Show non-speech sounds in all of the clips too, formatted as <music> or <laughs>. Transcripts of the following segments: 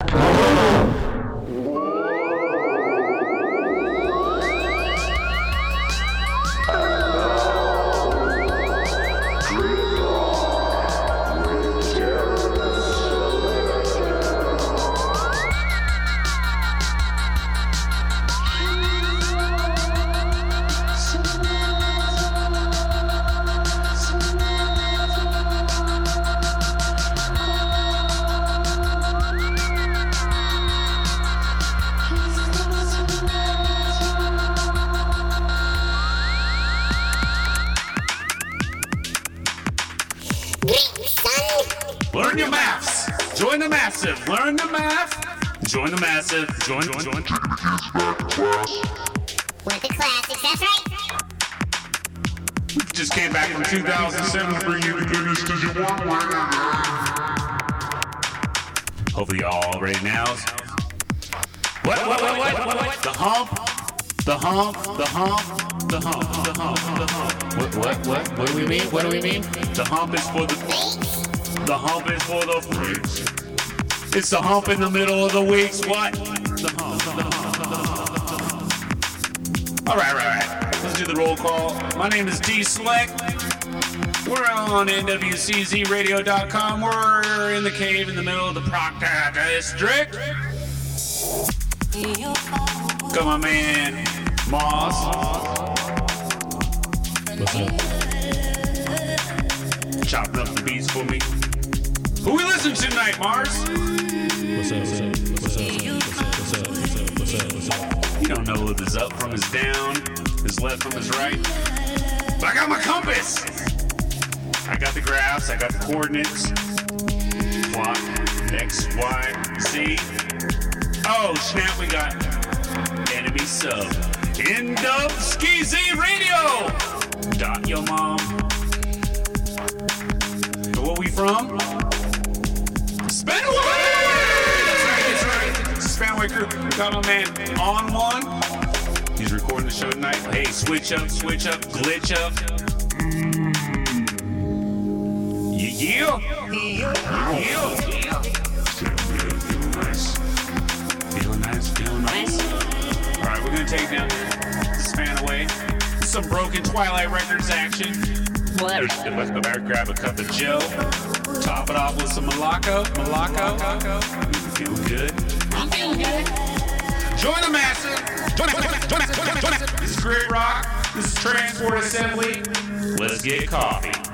you massive. Learn the math. Join the massive. Join, join, join. With the classics, that's right. We just came back from 2007 to bring you the goodness because you want one. Hopefully y'all all ready now. What, what, what, what, what, what? The hump. The hump. The hump. The hump. The hump. The hump. What, what, what? What do we mean? What do we mean? The hump is for the... The hump is for the freaks. It's the hump in the middle of the week. What? The hump. The. All right, all right, right. Let's do the roll call. My name is D Select. We're on NWCZRadio.com. We're in the cave in the middle of the Proctor District. Got my man Moss. What's up? Chopping up the beats for me. Who we listen to tonight, Mars? What's up? What's up? What's up? What's up? What's up? What's up? What's up? You don't know what is up from his down, his left from his right. But I got my compass. I got the graphs. I got the coordinates. Plot X, Y, Z. Oh snap! We got enemy sub in Dub Skeezy Radio. Dot your mom. So where we from? Spanaway! That's right, that's right. Spanaway crew. Got my man on one. He's recording the show tonight. Hey, switch up, switch up, glitch up. Mm. Yeah, yeah. Yeah. Feeling nice. Feeling nice, feeling nice. All right, we're gonna take down Spanaway. Some broken Twilight Records action. Let's go back, grab a cup of Joe. Top it off with some Malaco. Malaco. Feel good. I'm feeling good. Join the massive. Join it, join it, join it, join it. This is Grit Rock. This is Transport Assembly. Let's get coffee.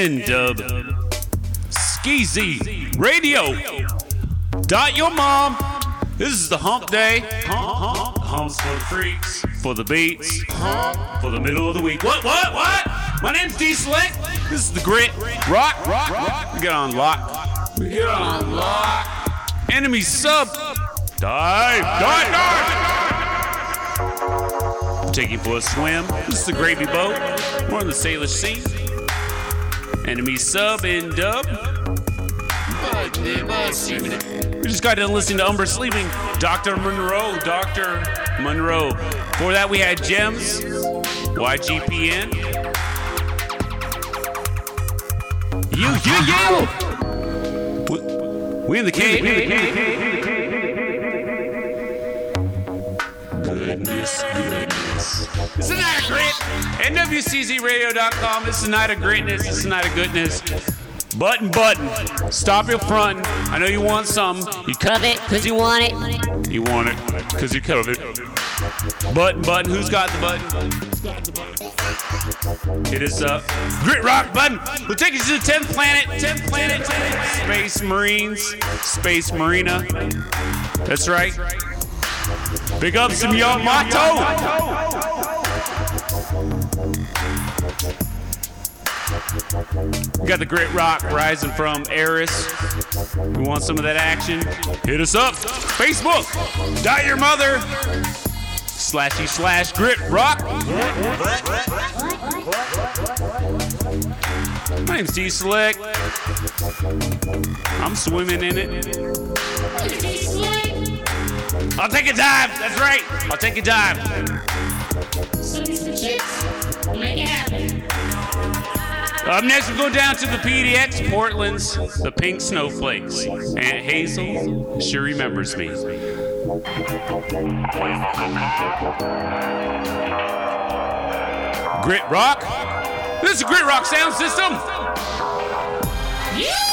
And Dub. Skeezy Radio. Dot your mom. This is the hump day. Hump, hump, humps for the freaks, for the beats, hump for the middle of the week. What, what, what? My name's D Slick. This is the grit. Rock, rock, rock. We get on lock. We get on lock. Enemy sub. Dive, dive, dive. Taking for a swim. This is the gravy boat. We're on the Salish Sea. Enemy sub and dub. We just got done listening to Umber Sleeping. Dr. Monroe. Dr. Monroe. Before that, we had Gems. YGPN. You, you, you! We- We in the cave. It's a night of grit. NWCZRadio.com. It's a night of gritness. It's a night of goodness. Button, button. Stop your fronting. I know you want some. You Cover it, cause you want it. you want it because you covered it. Button, button. Who's got the button? It is uh, Grit Rock button. We'll take you to the 10th planet. 10th planet. Space Marines. Space Marina. That's right. Big ups to Yamato. We got the Grit Rock rising from Eris. We want some of that action? Hit us up. Facebook. Die your mother. Slashy slash Grit Rock. My name's D Slick. I'm swimming in it. I'll take a dive. That's right. I'll take a dive. Swim some chips. Make it happen. Up next, we go down to the PDX Portland's, the Pink Snowflakes. Aunt Hazel, she remembers me. Grit Rock. This is Grit Rock Sound System. She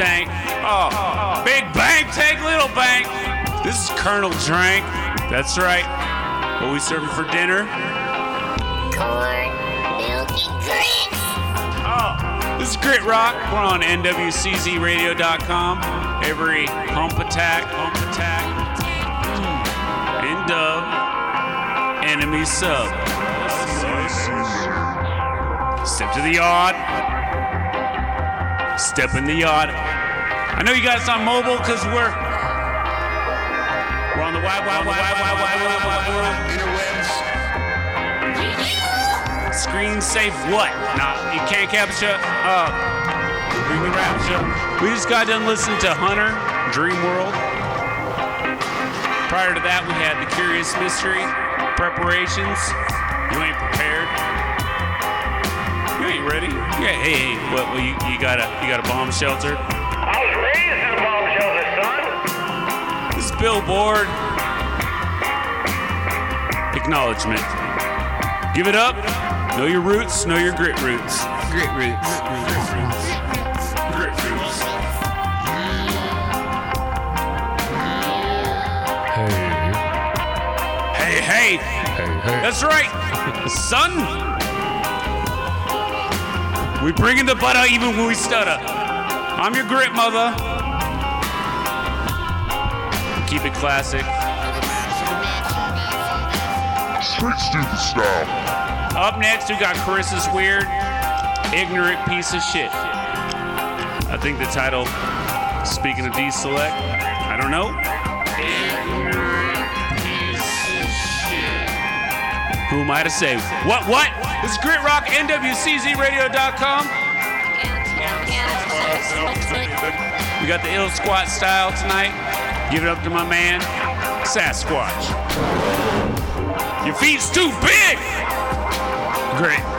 Oh, big bank, take little bank. This is Colonel Drank. That's right. What we serving for dinner? Corn, milky drinks. Oh, this is Grit Rock. We're on NWCZRadio.com. Every pump attack, pump attack, hmm. and dub, enemy sub. Step to the yard. Step in the yard. I know you guys on mobile because we're we're on the wide, wide, wide, wide, wide, wide, wide, world. Screen safe what? Nah, you can't capture. Uh, bring the rapture. We just got done listening to Hunter, Dream World. Prior to that, we had the Curious Mystery preparations. You ain't prepared. You ready. Yeah, hey, hey, what? Well, you, you got a you got a bomb shelter. I was raised in a bomb shelter, son. This billboard acknowledgement. Give it up. Know your roots. Know your grit roots. Great roots. Grit roots. Hey, Hey, hey. hey, hey. That's right, <laughs> son. We bringing the butt out even when we stutter. I'm your grit mother. Keep it classic. Street stupid style. Up next, we got Chris's weird, ignorant piece of shit. I think the title, speaking of deselect, I don't know. Ignorant piece of shit. Who am I to say? What, what? This is Grit Rock, NWCZRadio.com. We got the ill squat style tonight. Give it up to my man, Sasquatch. Your feet's too big! Great.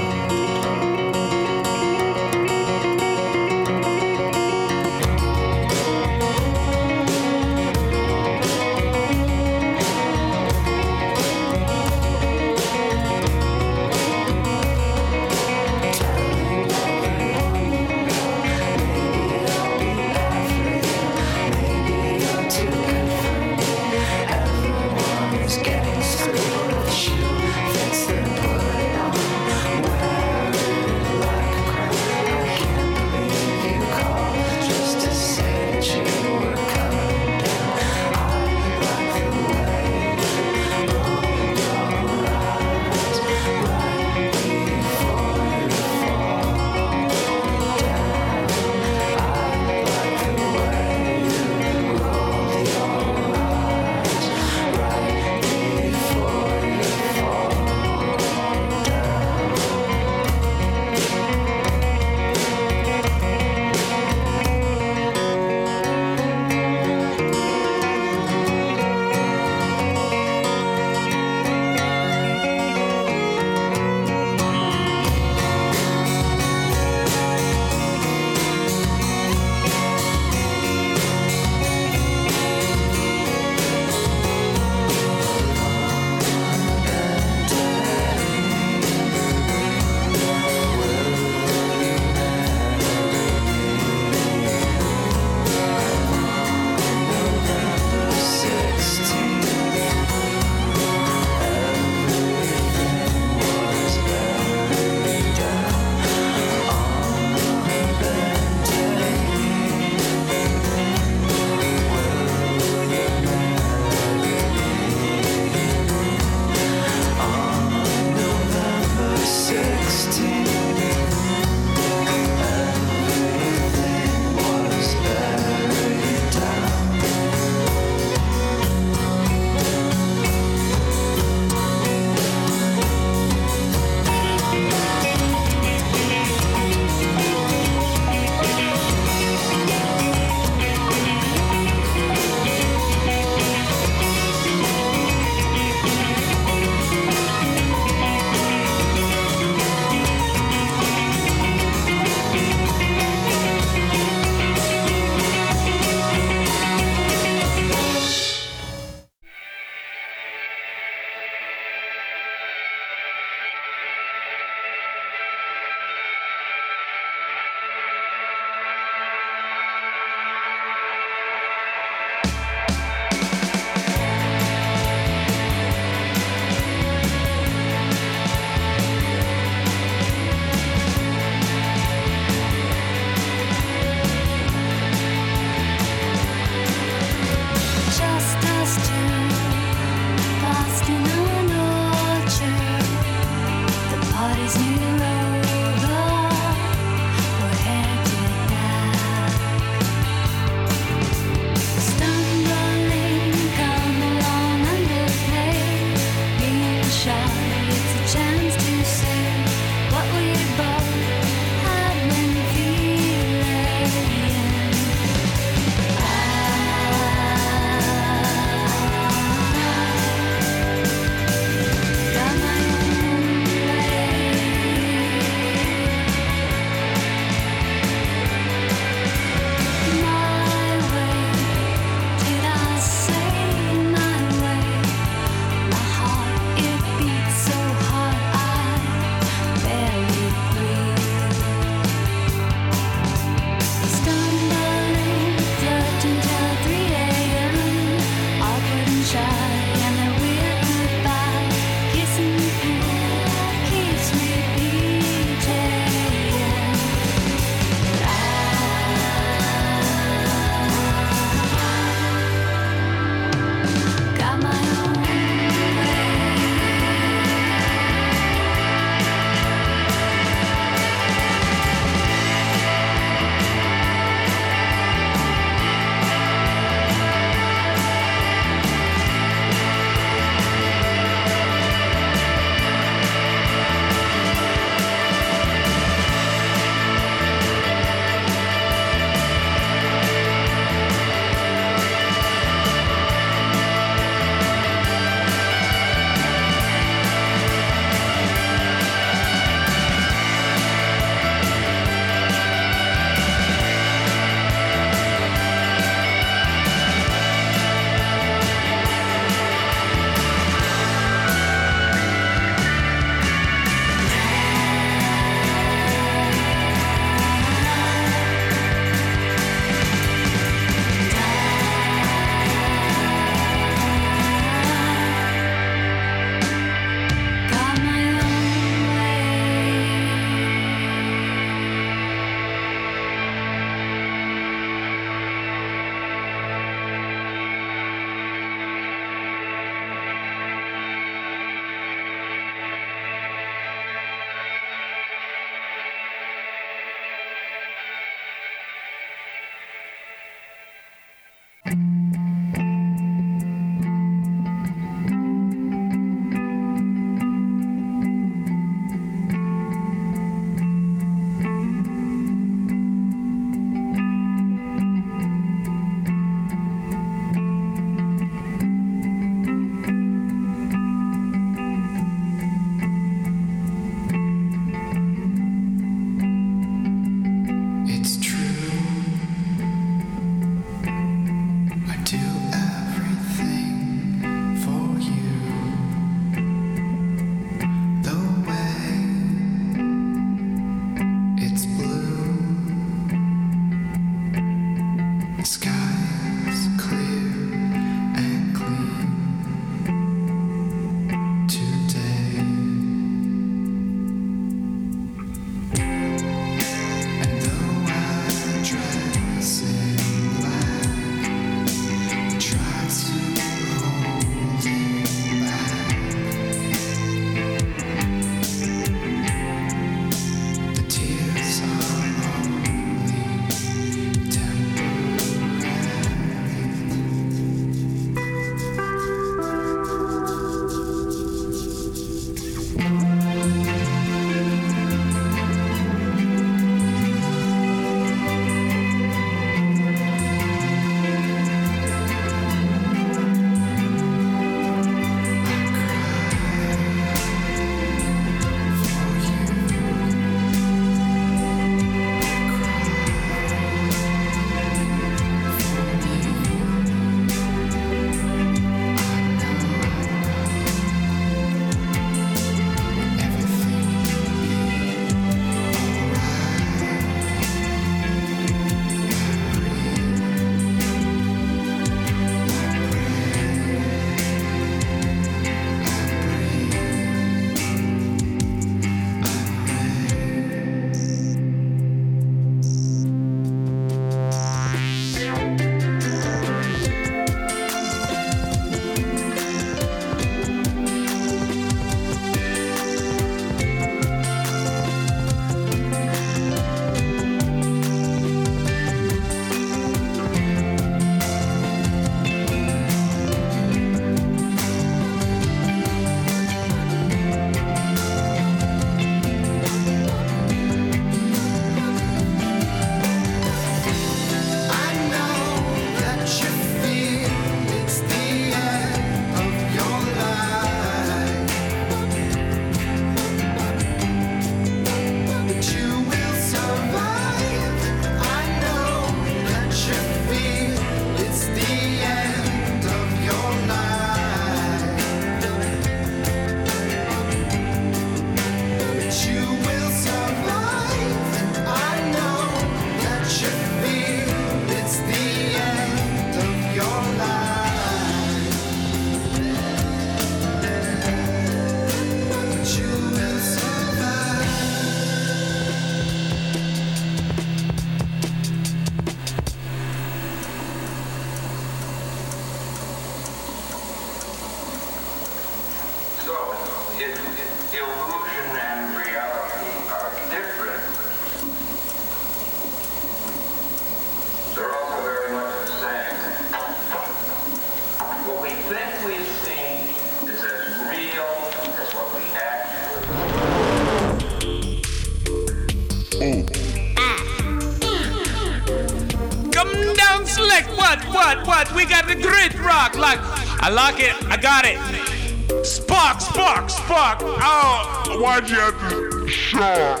Oh, Why'd you have to shock?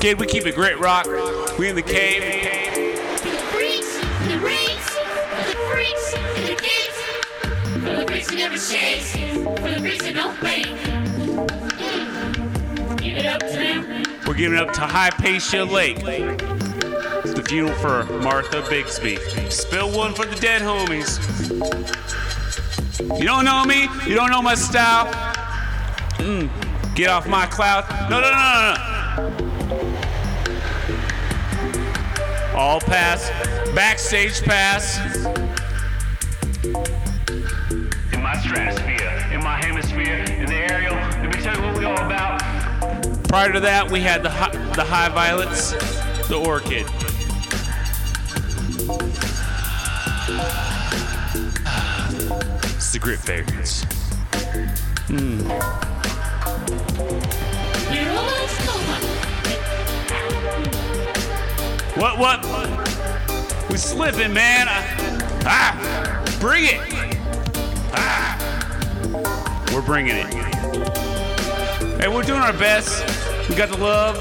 kid, we keep it grit rock. We in the cave. We're giving up to Hypatia Lake. It's the funeral for Martha Bixby. Spill one for the dead homies. You don't know me? You don't know my style? Mm. Get off my cloud. No, no, no, no, no. All pass. Backstage pass. In my stratosphere, in my hemisphere, in the aerial, let me tell you what we all about. Prior to that, we had the hi- the high violets, the orchid. Grit favorites. You're. What, what? We slipping, man. I- ah, bring it. Ah, we're bringing it. Hey, we're doing our best. We got the love.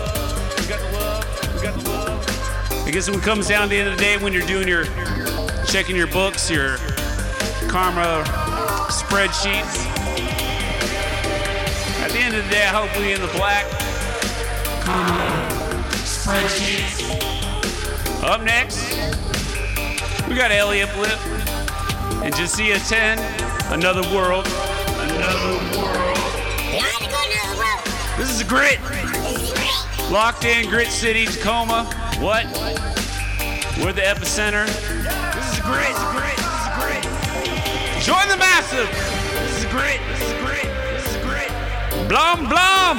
We got the love. We got the love. I guess when it comes down to the end of the day, when you're doing your checking your books, your karma spreadsheets. At the end of the day, I hope we in the black. Spreadsheets up next, we got Elliot Blip and Jasiah 10, Another World. Another World. Time to go another road. This is Grit. Great. Locked in, Grit City, Tacoma. What? We're the epicenter. This is Grit. Join the massive. This is Grit. This is Grit. This is Grit. Blum, blum.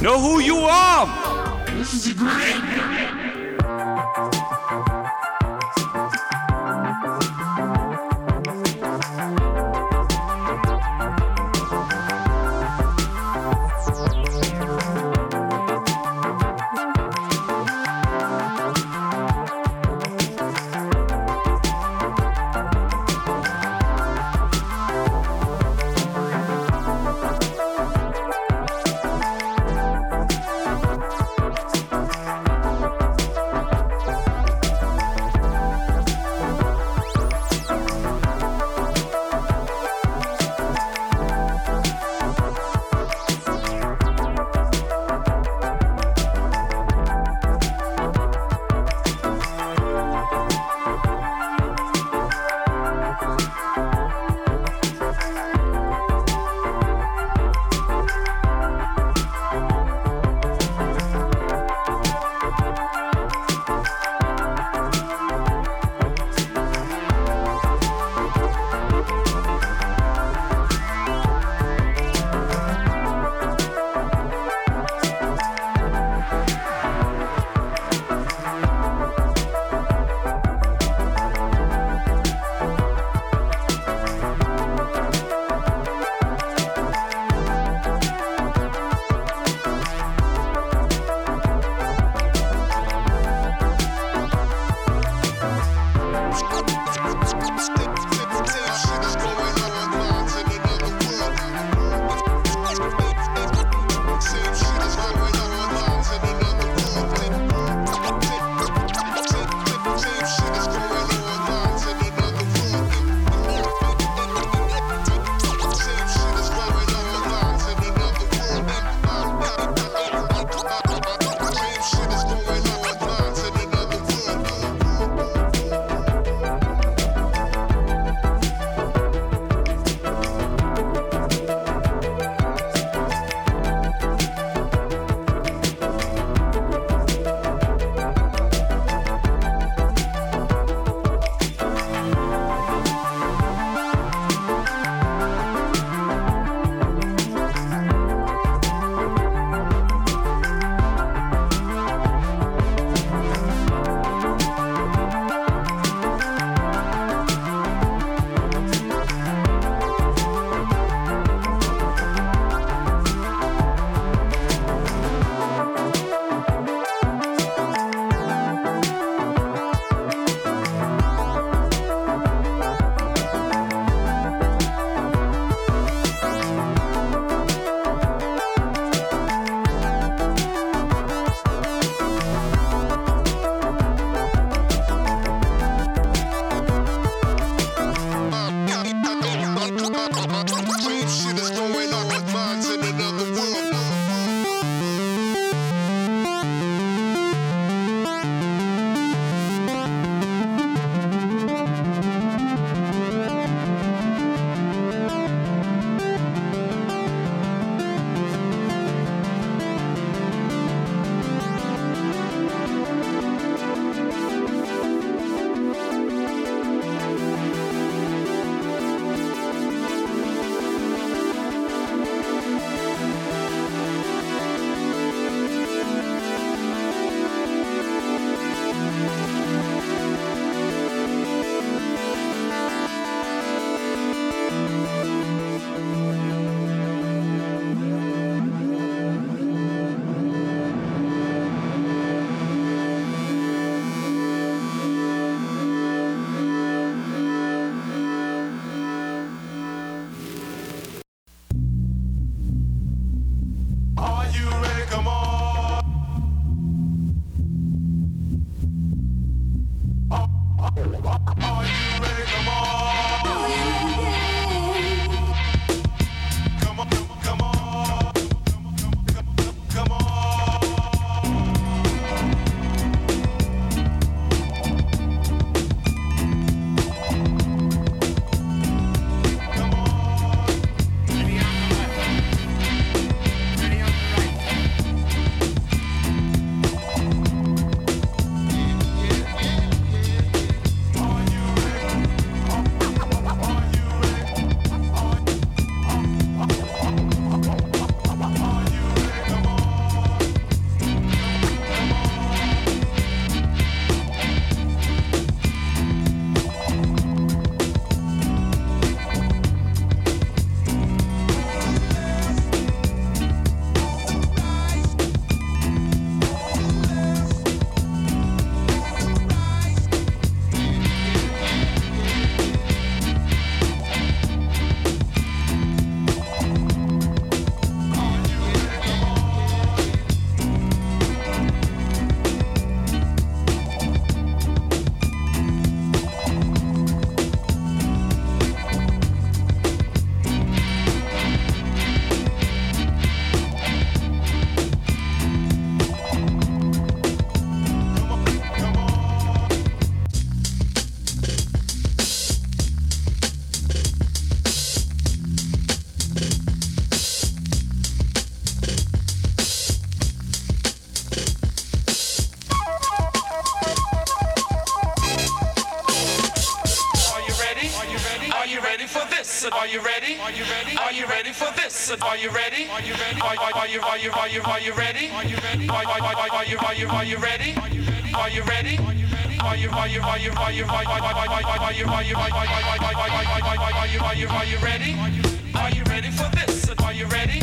Know who you are. This is Grit. This? Are you ready? Are you ready? Are, are, are you are you are you are you ready? Are you ready? Are, are, are, are you are you are you ready? Are you ready? Are you ready? Are you are you are you are you are you are you are you are you are you are you ready? Are you ready for this? Are you ready?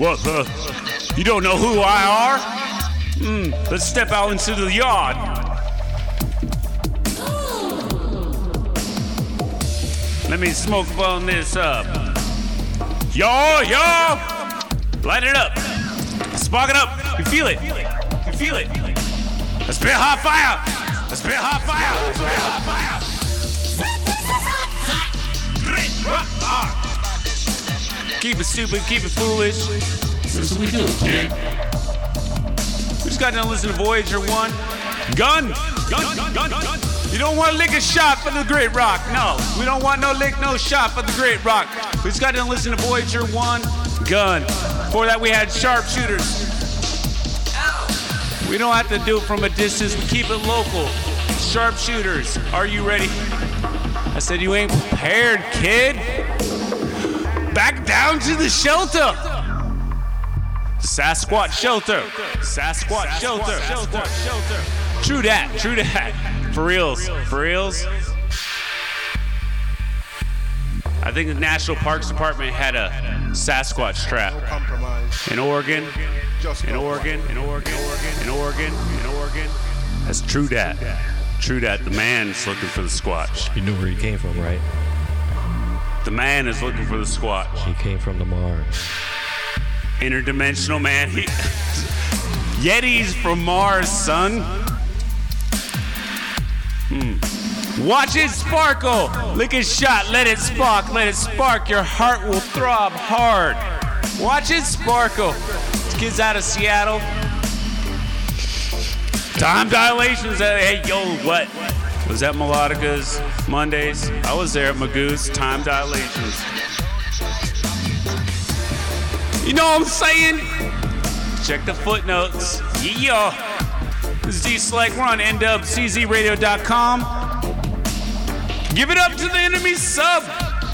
What? Uh, you don't know who I are? Hmm. Let's step out into the yard. Let me smoke on this up. Yo, yo! Light it up. Spark it up. You feel it. You feel it. Let's spit hot fire. Let's spit hot fire. Let's spit hot fire. Keep it stupid, keep it foolish. That's what we do, kid. We just got done listening to Voyager 1. Gun! Gun, gun, gun, gun. You don't want to lick a shot for the Grit Rock. No, we don't want no lick, no shot for the Grit Rock. We just got done listening to Voyager 1. Gun. Before that, we had sharpshooters. We don't have to do it from a distance. We keep it local. Sharpshooters. Are you ready? I said you ain't prepared, kid. Back down to the shelter. Sasquatch shelter. Sasquatch shelter. Sasquatch shelter. True that. True that. For reals. For reals. I think the National Parks Department had a Sasquatch trap in Oregon. In Oregon. In Oregon. In Oregon. In Oregon. That's true that. True that. The man's looking for the squatch. You knew where he came from, right? The man is looking for the squatch. He came from the Mars. interdimensional man. He, <laughs> Yetis from Mars, son. Hmm. Watch it sparkle. Lick a shot. Let it spark. Let it spark. Your heart will throb hard. Watch it sparkle. This kid's out of Seattle. Time dilations. Hey, yo, what? Was at Melodica's Mondays? I was there at Magoo's. Time dilations. You know what I'm saying? Check the footnotes. Yeah. This is D Select. We're on NWCZRadio.com. Give it up to the enemy sub.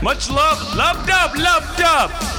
Much love. Love up. Love up.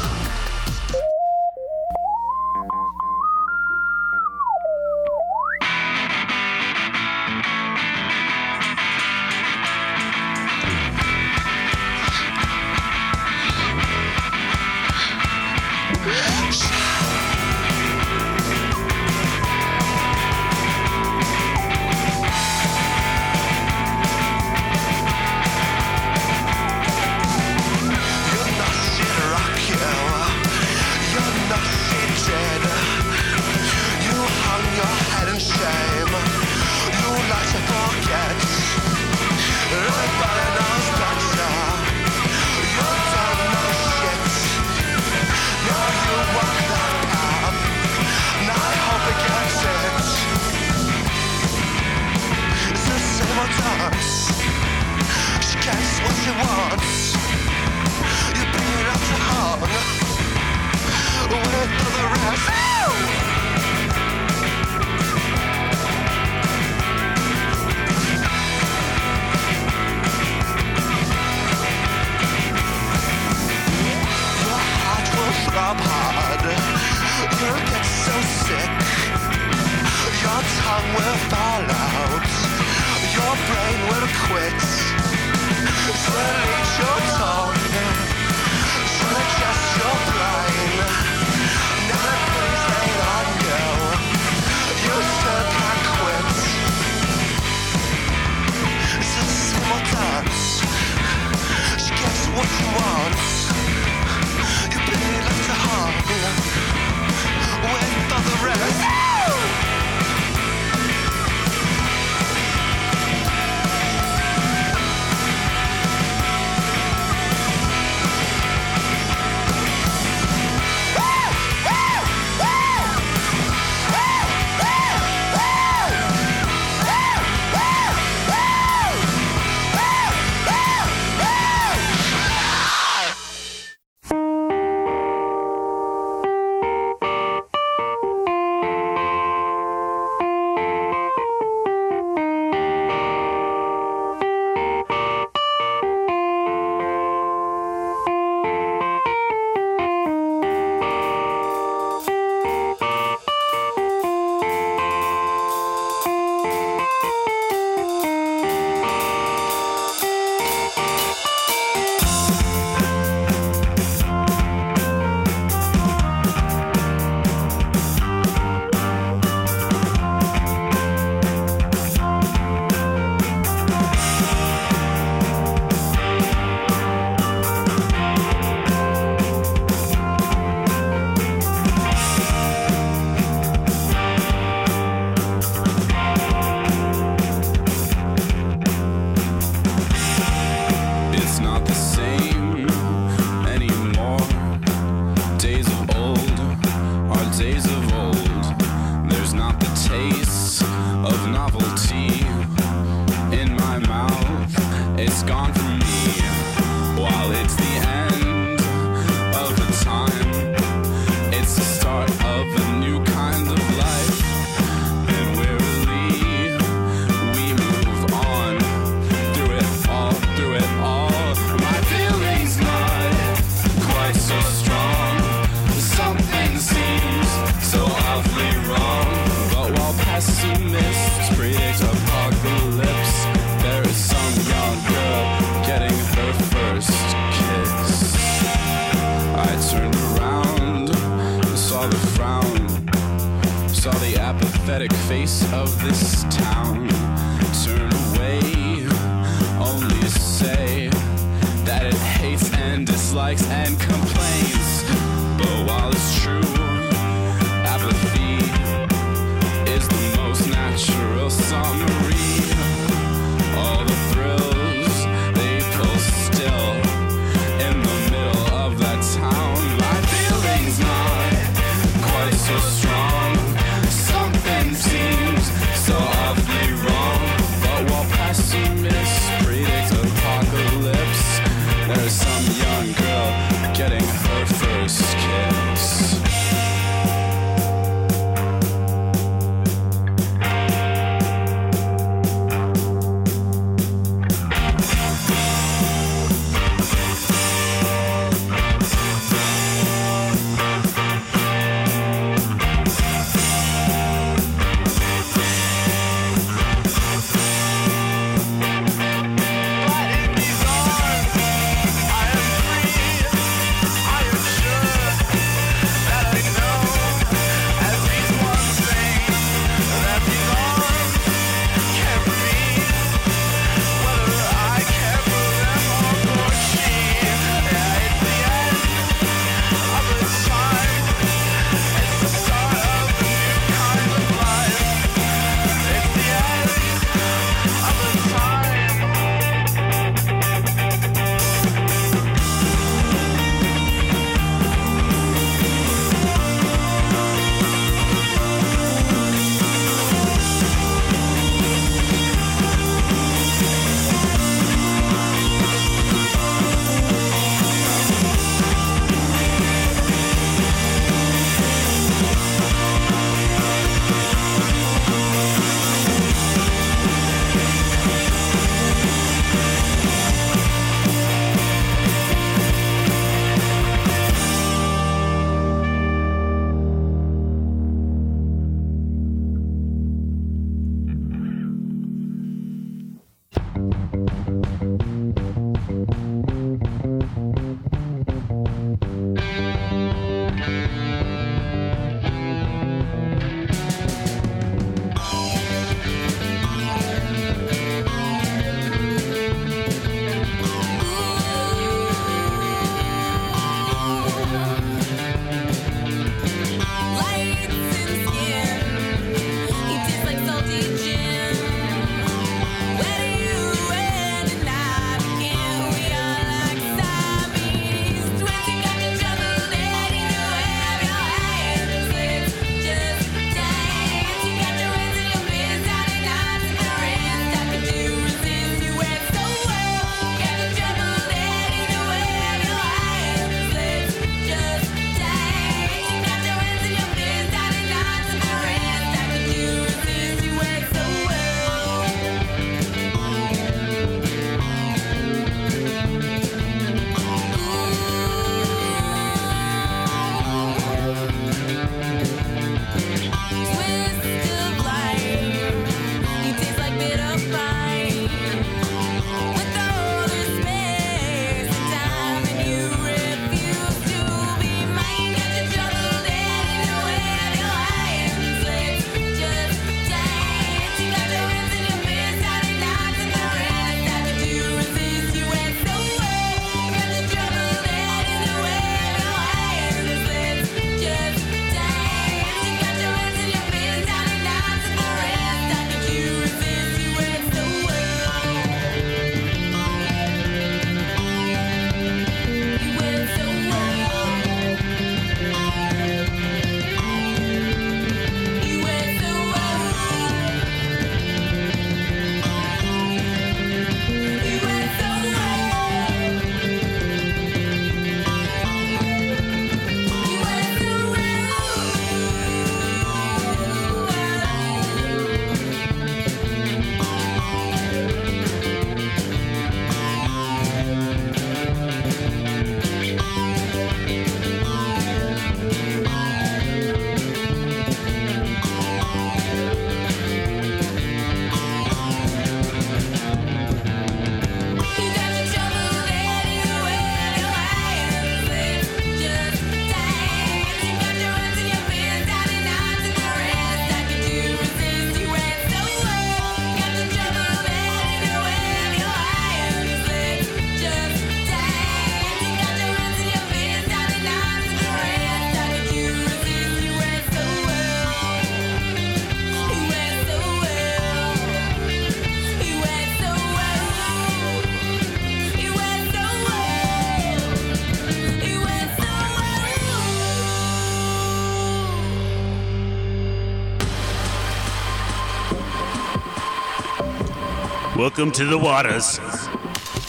Welcome to the waters,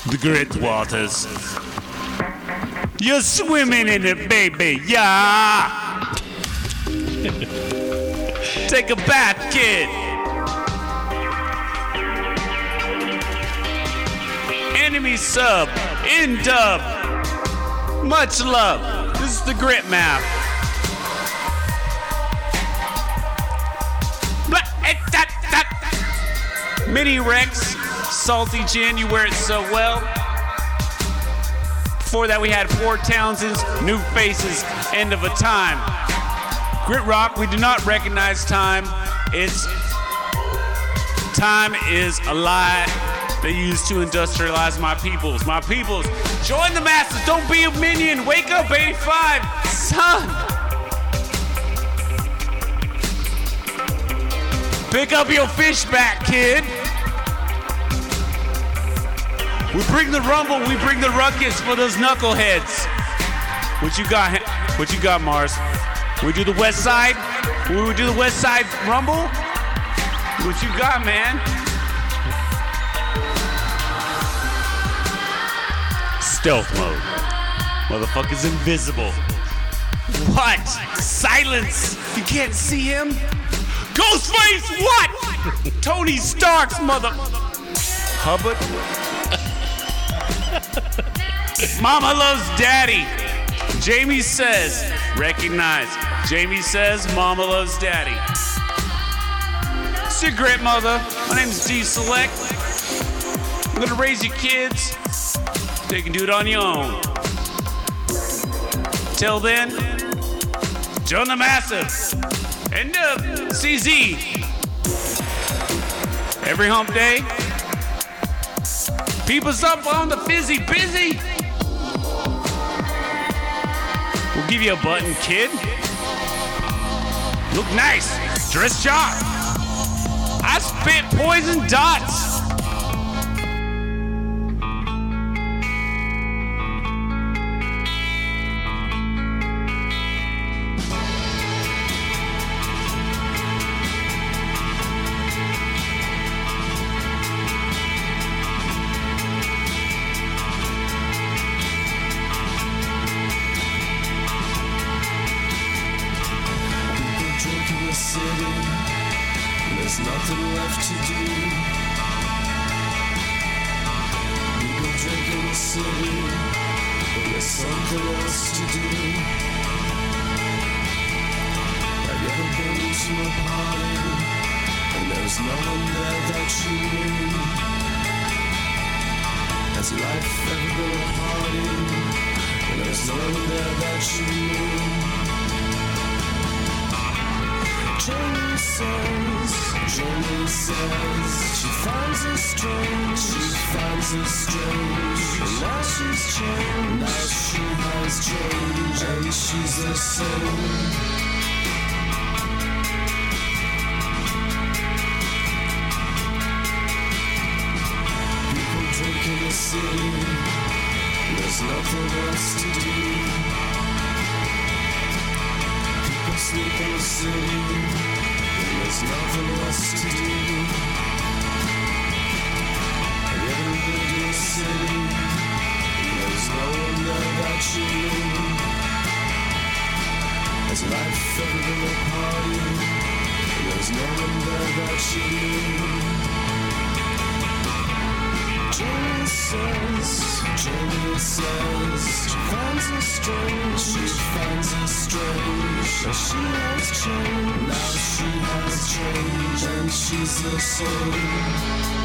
the great waters. You're swimming in it, baby, yeah. <laughs> Take a bath, kid. Enemy sub, in dub. Much love. This is the grit map. Eh. Mini Rex, Salty Gin, you wear it so well. Before that, we had Four Townsend's New Faces, End of a Time. Grit Rock, we do not recognize time. It's time is a lie they use to industrialize my peoples. My peoples, join the masses. Don't be a minion. Wake up, 85, son. Pick up your fish back, kid. We bring the rumble, we bring the ruckus for those knuckleheads. What you got? What you got, Mars? We do the west side? We do the west side rumble? What you got, man? Stealth mode. Motherfucker's invisible. What? Silence. You can't see him? Ghostface, what? <laughs> Tony Stark's mother. Hubbard? Mama loves daddy. Jamie says, recognize. Jamie says, Mama loves daddy. It's your great mother. My name's D Select. I'm gonna raise your kids. You can do it on your own. Till then, join the massive. And uh, CZ. Every hump day. People's up on the fizzy busy. Give you a button, kid. Look nice. Dress sharp. I spit poison dots. Nothing else to do. People sleep in the city, and there's nothing else to do. Strange, she finds it strange. She has changed, now she has changed, and she's the same.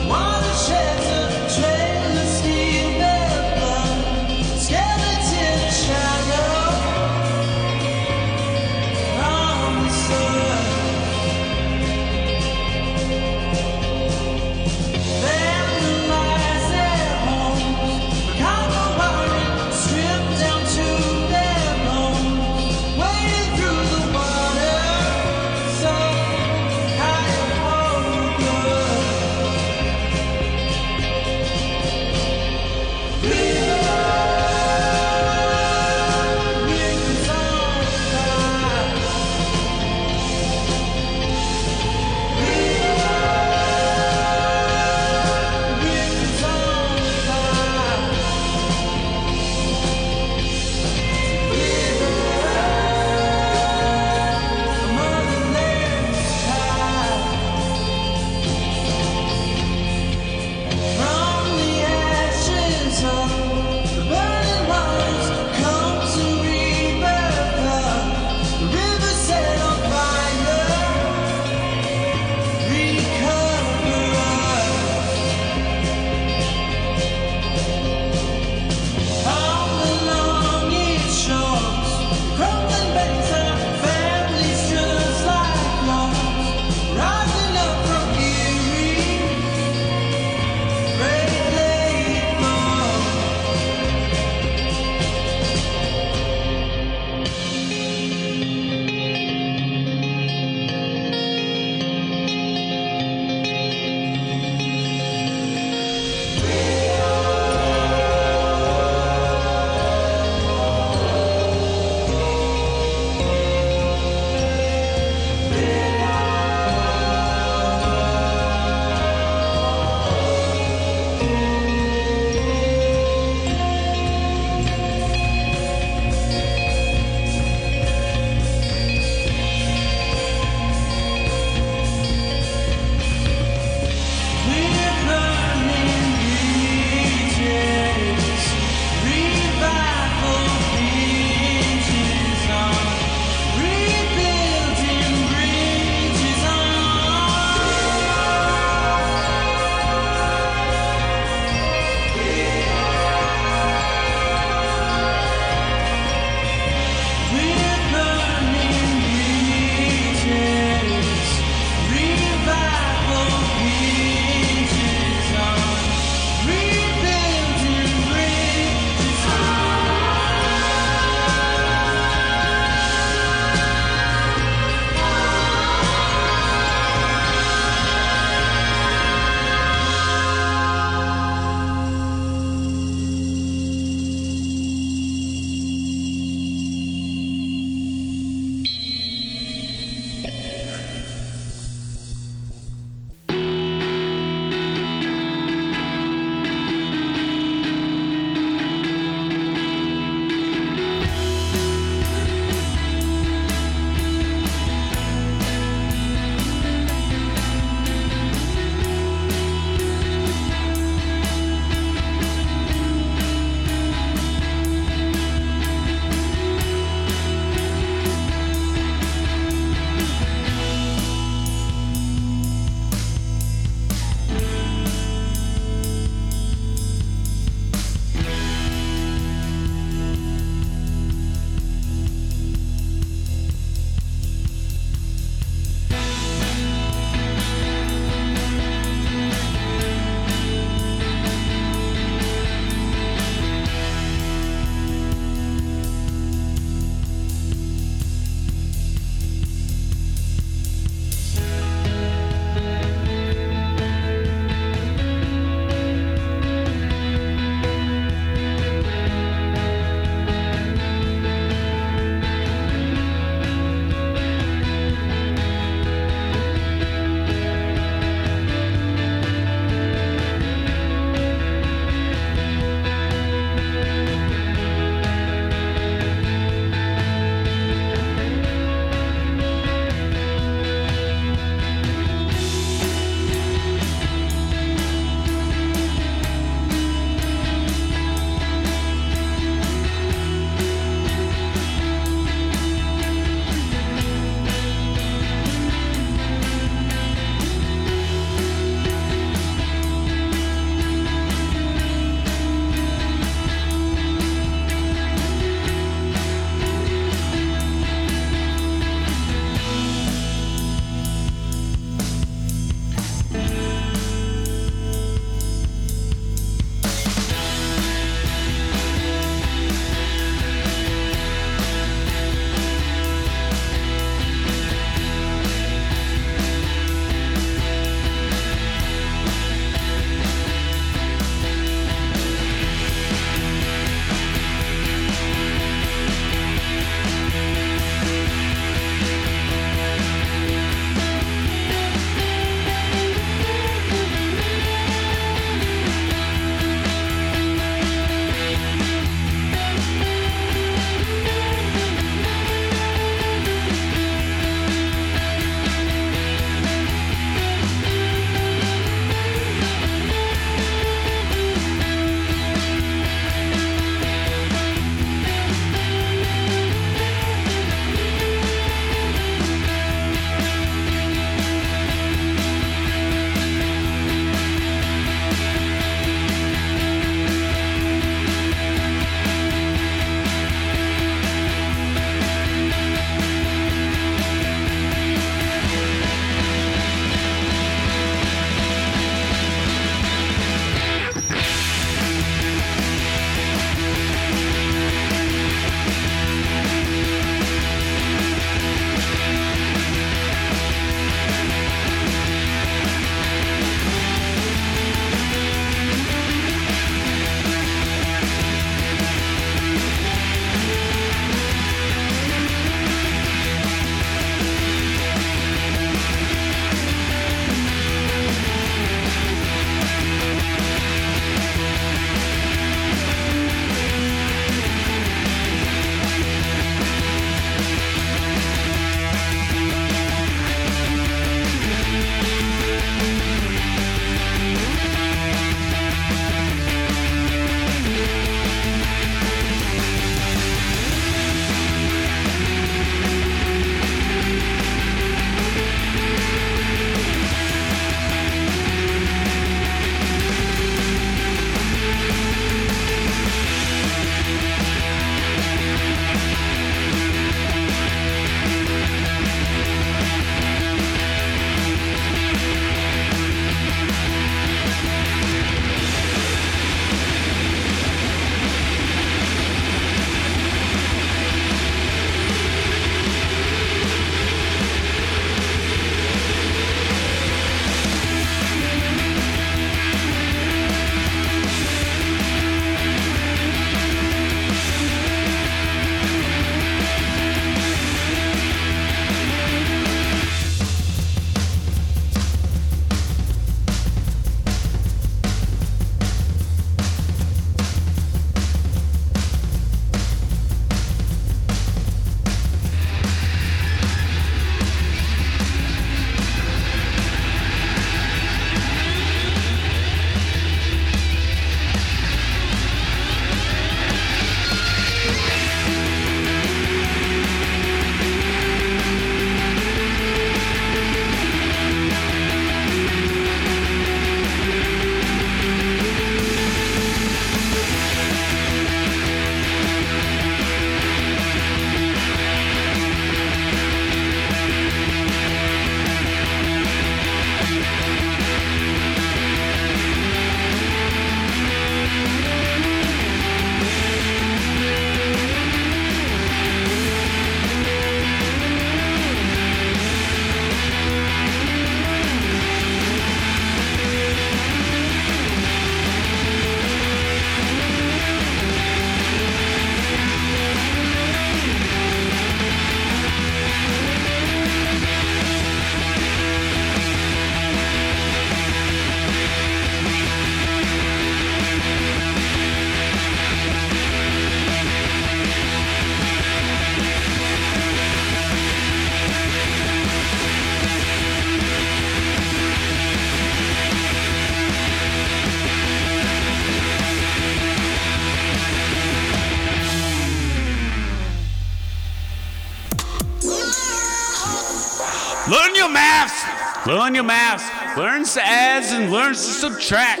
Your maths. Learn your maths. Learn to add and learn to subtract.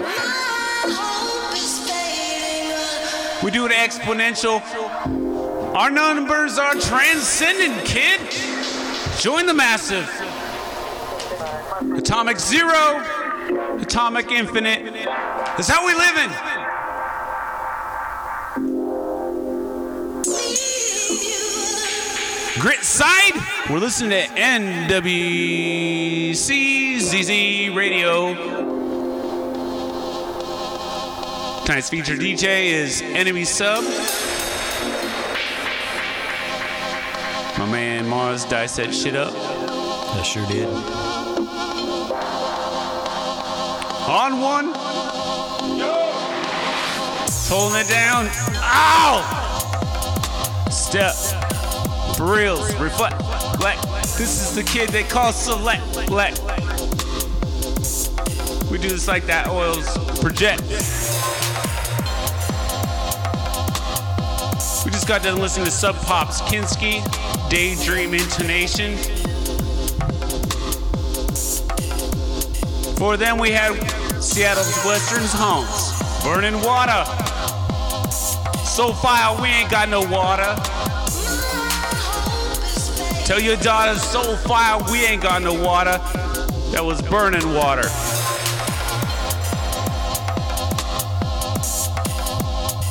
We do it exponential. Our numbers are transcendent, kid. Join the massive. Atomic zero, atomic infinite. That's how we live in. Grit side, we're listening to NWCZZ Radio. Tonight's featured DJ is Enemy Sub. My man Mars diced that shit up. I sure did. On one. Holding it down. Ow! Step. Reals. Reflect. Black. This is the kid they call Select. Black. We do this like that. Oils project. We just got done listening to Sub Pops Kinski, Daydream Intonation. For them, we had Seattle's Western's Homes, Burning Water. So fire, we ain't got no water. Tell your daughter, so fire, we ain't got no water. That was burning water.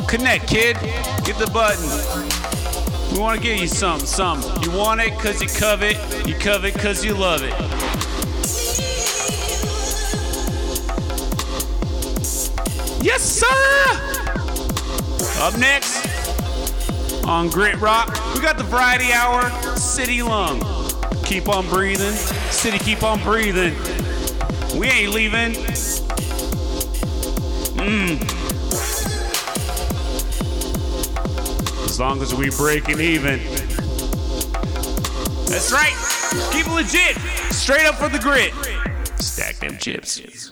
Connect, kid. Get the button. We want to give you something, something. You want it because you covet. You covet because you love it. Yes, sir! Up next on Grit Rock, we got the Variety Hour City Lung. Keep on breathing. City, keep on breathing. We ain't leaving. Mmm. As long as we breaking even. That's right. Keep it legit. Straight up for the grit. Stack them chips.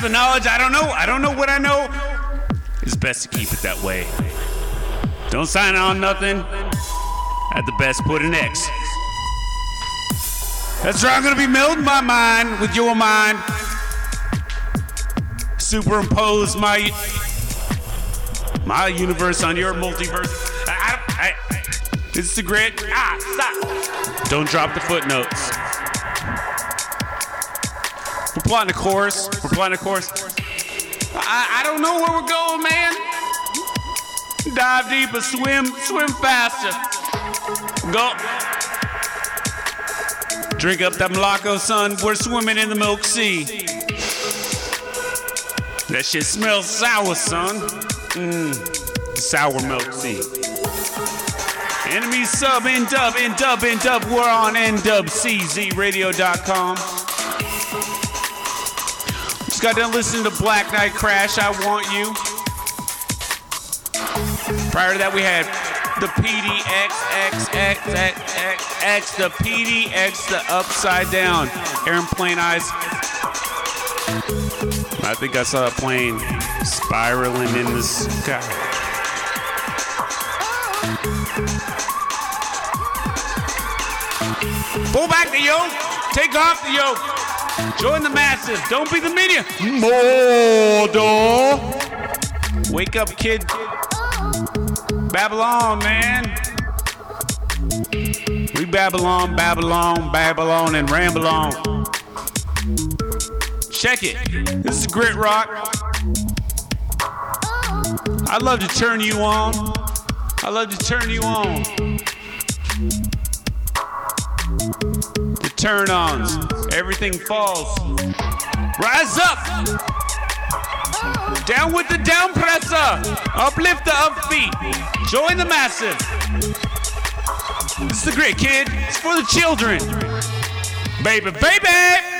Up the knowledge. I don't know. I don't know what I know. It's best to keep it that way. Don't sign on nothing. At the best, put an X. That's where I'm gonna be melding my mind with your mind. Superimpose my my universe on your multiverse. I, I, I, it's the grit. Ah, stop. Don't drop the footnotes. Plotting a course. We're plotting a course. I, I don't know where we're going, man. Dive deeper, swim, swim faster. Go. Drink up that Moloko, son. We're swimming in the Milk Sea. That shit smells sour, son. Mmm. Sour Milk Sea. Enemy sub in dub in dub in dub. We're on NWCZRadio.com. Just got done listening to Black Knight Crash. I want you. Prior to that, we had the PDXXXXX, the PDX, the upside down. Aaron Plain Eyes. I think I saw a plane spiraling in the sky. Pull back the yoke. Take off the yoke. Join the masses. Don't be the media. Mordor. Wake up, kid. Babylon, man. We Babylon, Babylon, Babylon, and ramble on. Check it. This is Grit Rock. I love to turn you on. I love to turn you on turn ons. Everything falls. Rise up. Down with the down presser. Uplift the up feet. Join the massive. This is the great kid. It's for the children. Baby, baby.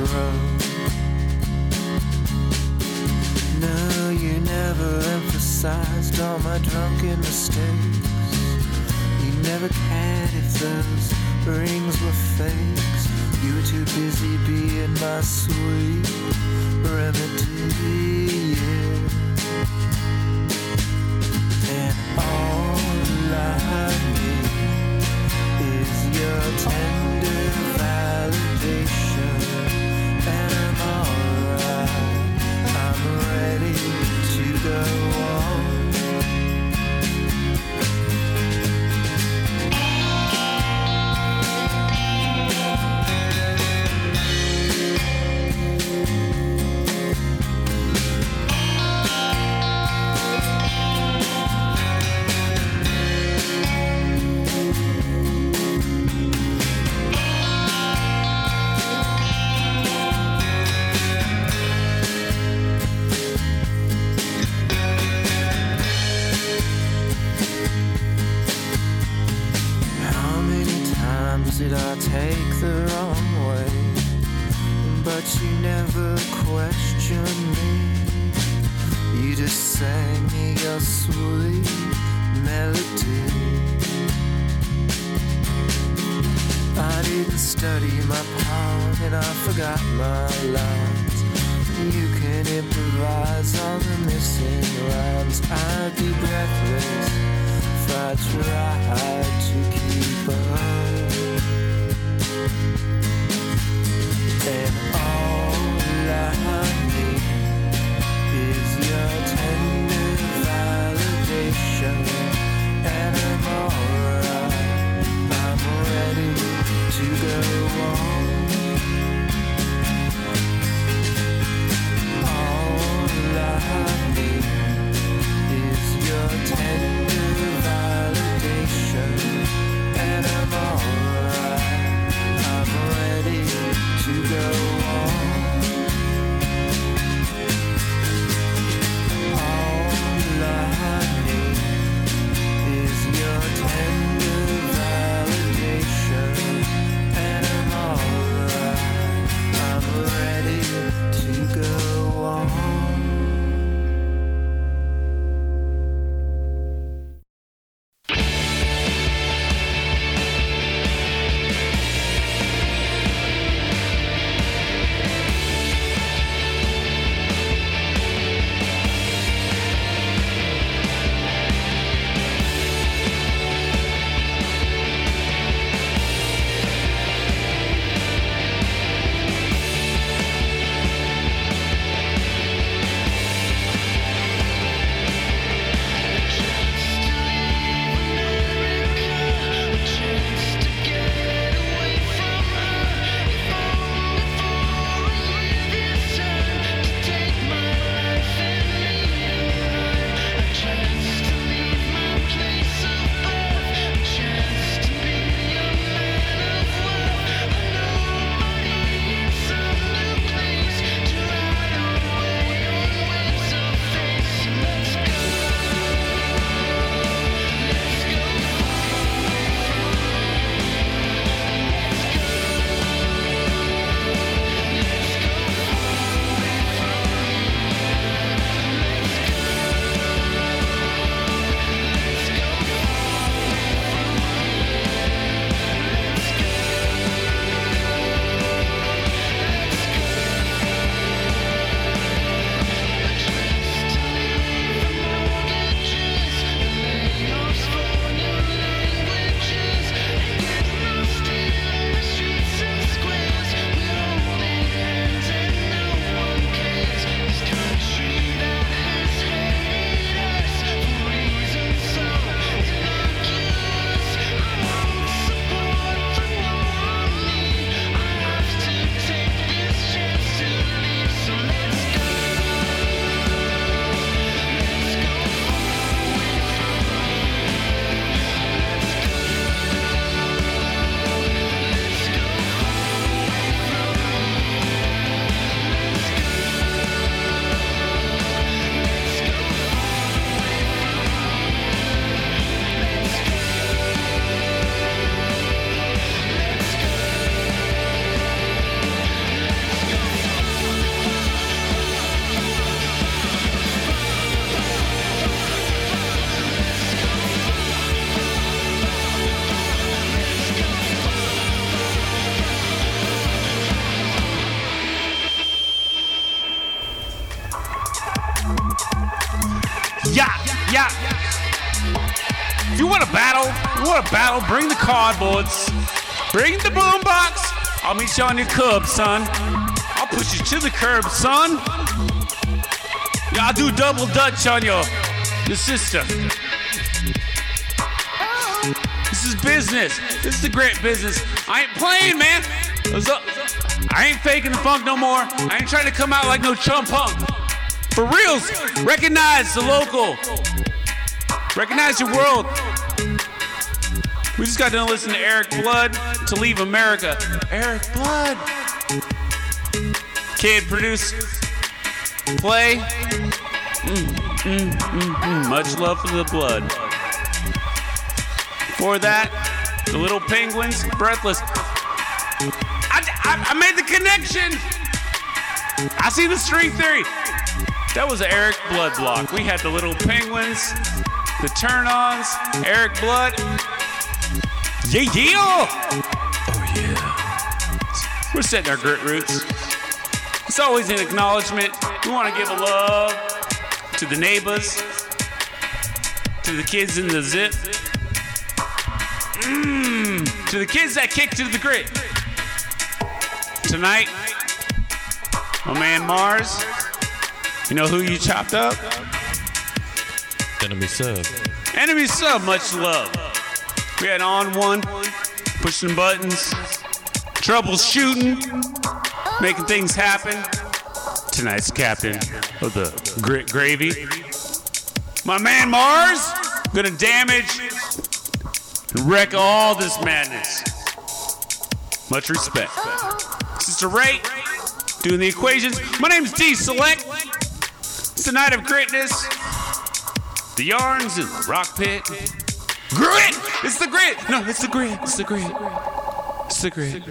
road. No, you never emphasized all my drunken mistakes. You never cared if those rings were fakes. You were too busy being my sweet remedy. Bring the cardboards, bring the boombox. I'll meet you on your curb, son. I'll push you to the curb, son. I'll do double dutch on your, your sister. This is business. This is the great business. I ain't playing, man. I ain't faking the funk no more. I ain't trying to come out like no chump punk. For reals, recognize the local. Recognize your world. We just got done listening to Eric Blood to Leave America. Eric Blood. Kid produce, play. Mm, mm, mm, mm. Much love for the blood. For that, the little penguins, breathless. I, I, I made the connection. I see the string theory. That was Eric Blood block. We had the little penguins, the turn ons, Eric Blood. Yeah, yeah. Oh, yeah. We're setting our grit roots. It's always an acknowledgement. We want to give a love to the neighbors, to the kids in the zip, mm, to the kids that kick to the grit. Tonight, my man Mars, you know who you chopped up? Enemy sub. Enemy sub, much love. We had on one, pushing buttons, troubleshooting, making things happen. Tonight's captain of the grit gravy. My man Mars, gonna damage and wreck all this madness. Much respect. Sister Ray, doing the equations. My name's D Select. It's the night of greatness. The yarns and the rock pit. Grit! It's the grit! No, it's the grit. It's the grit. It's the grit.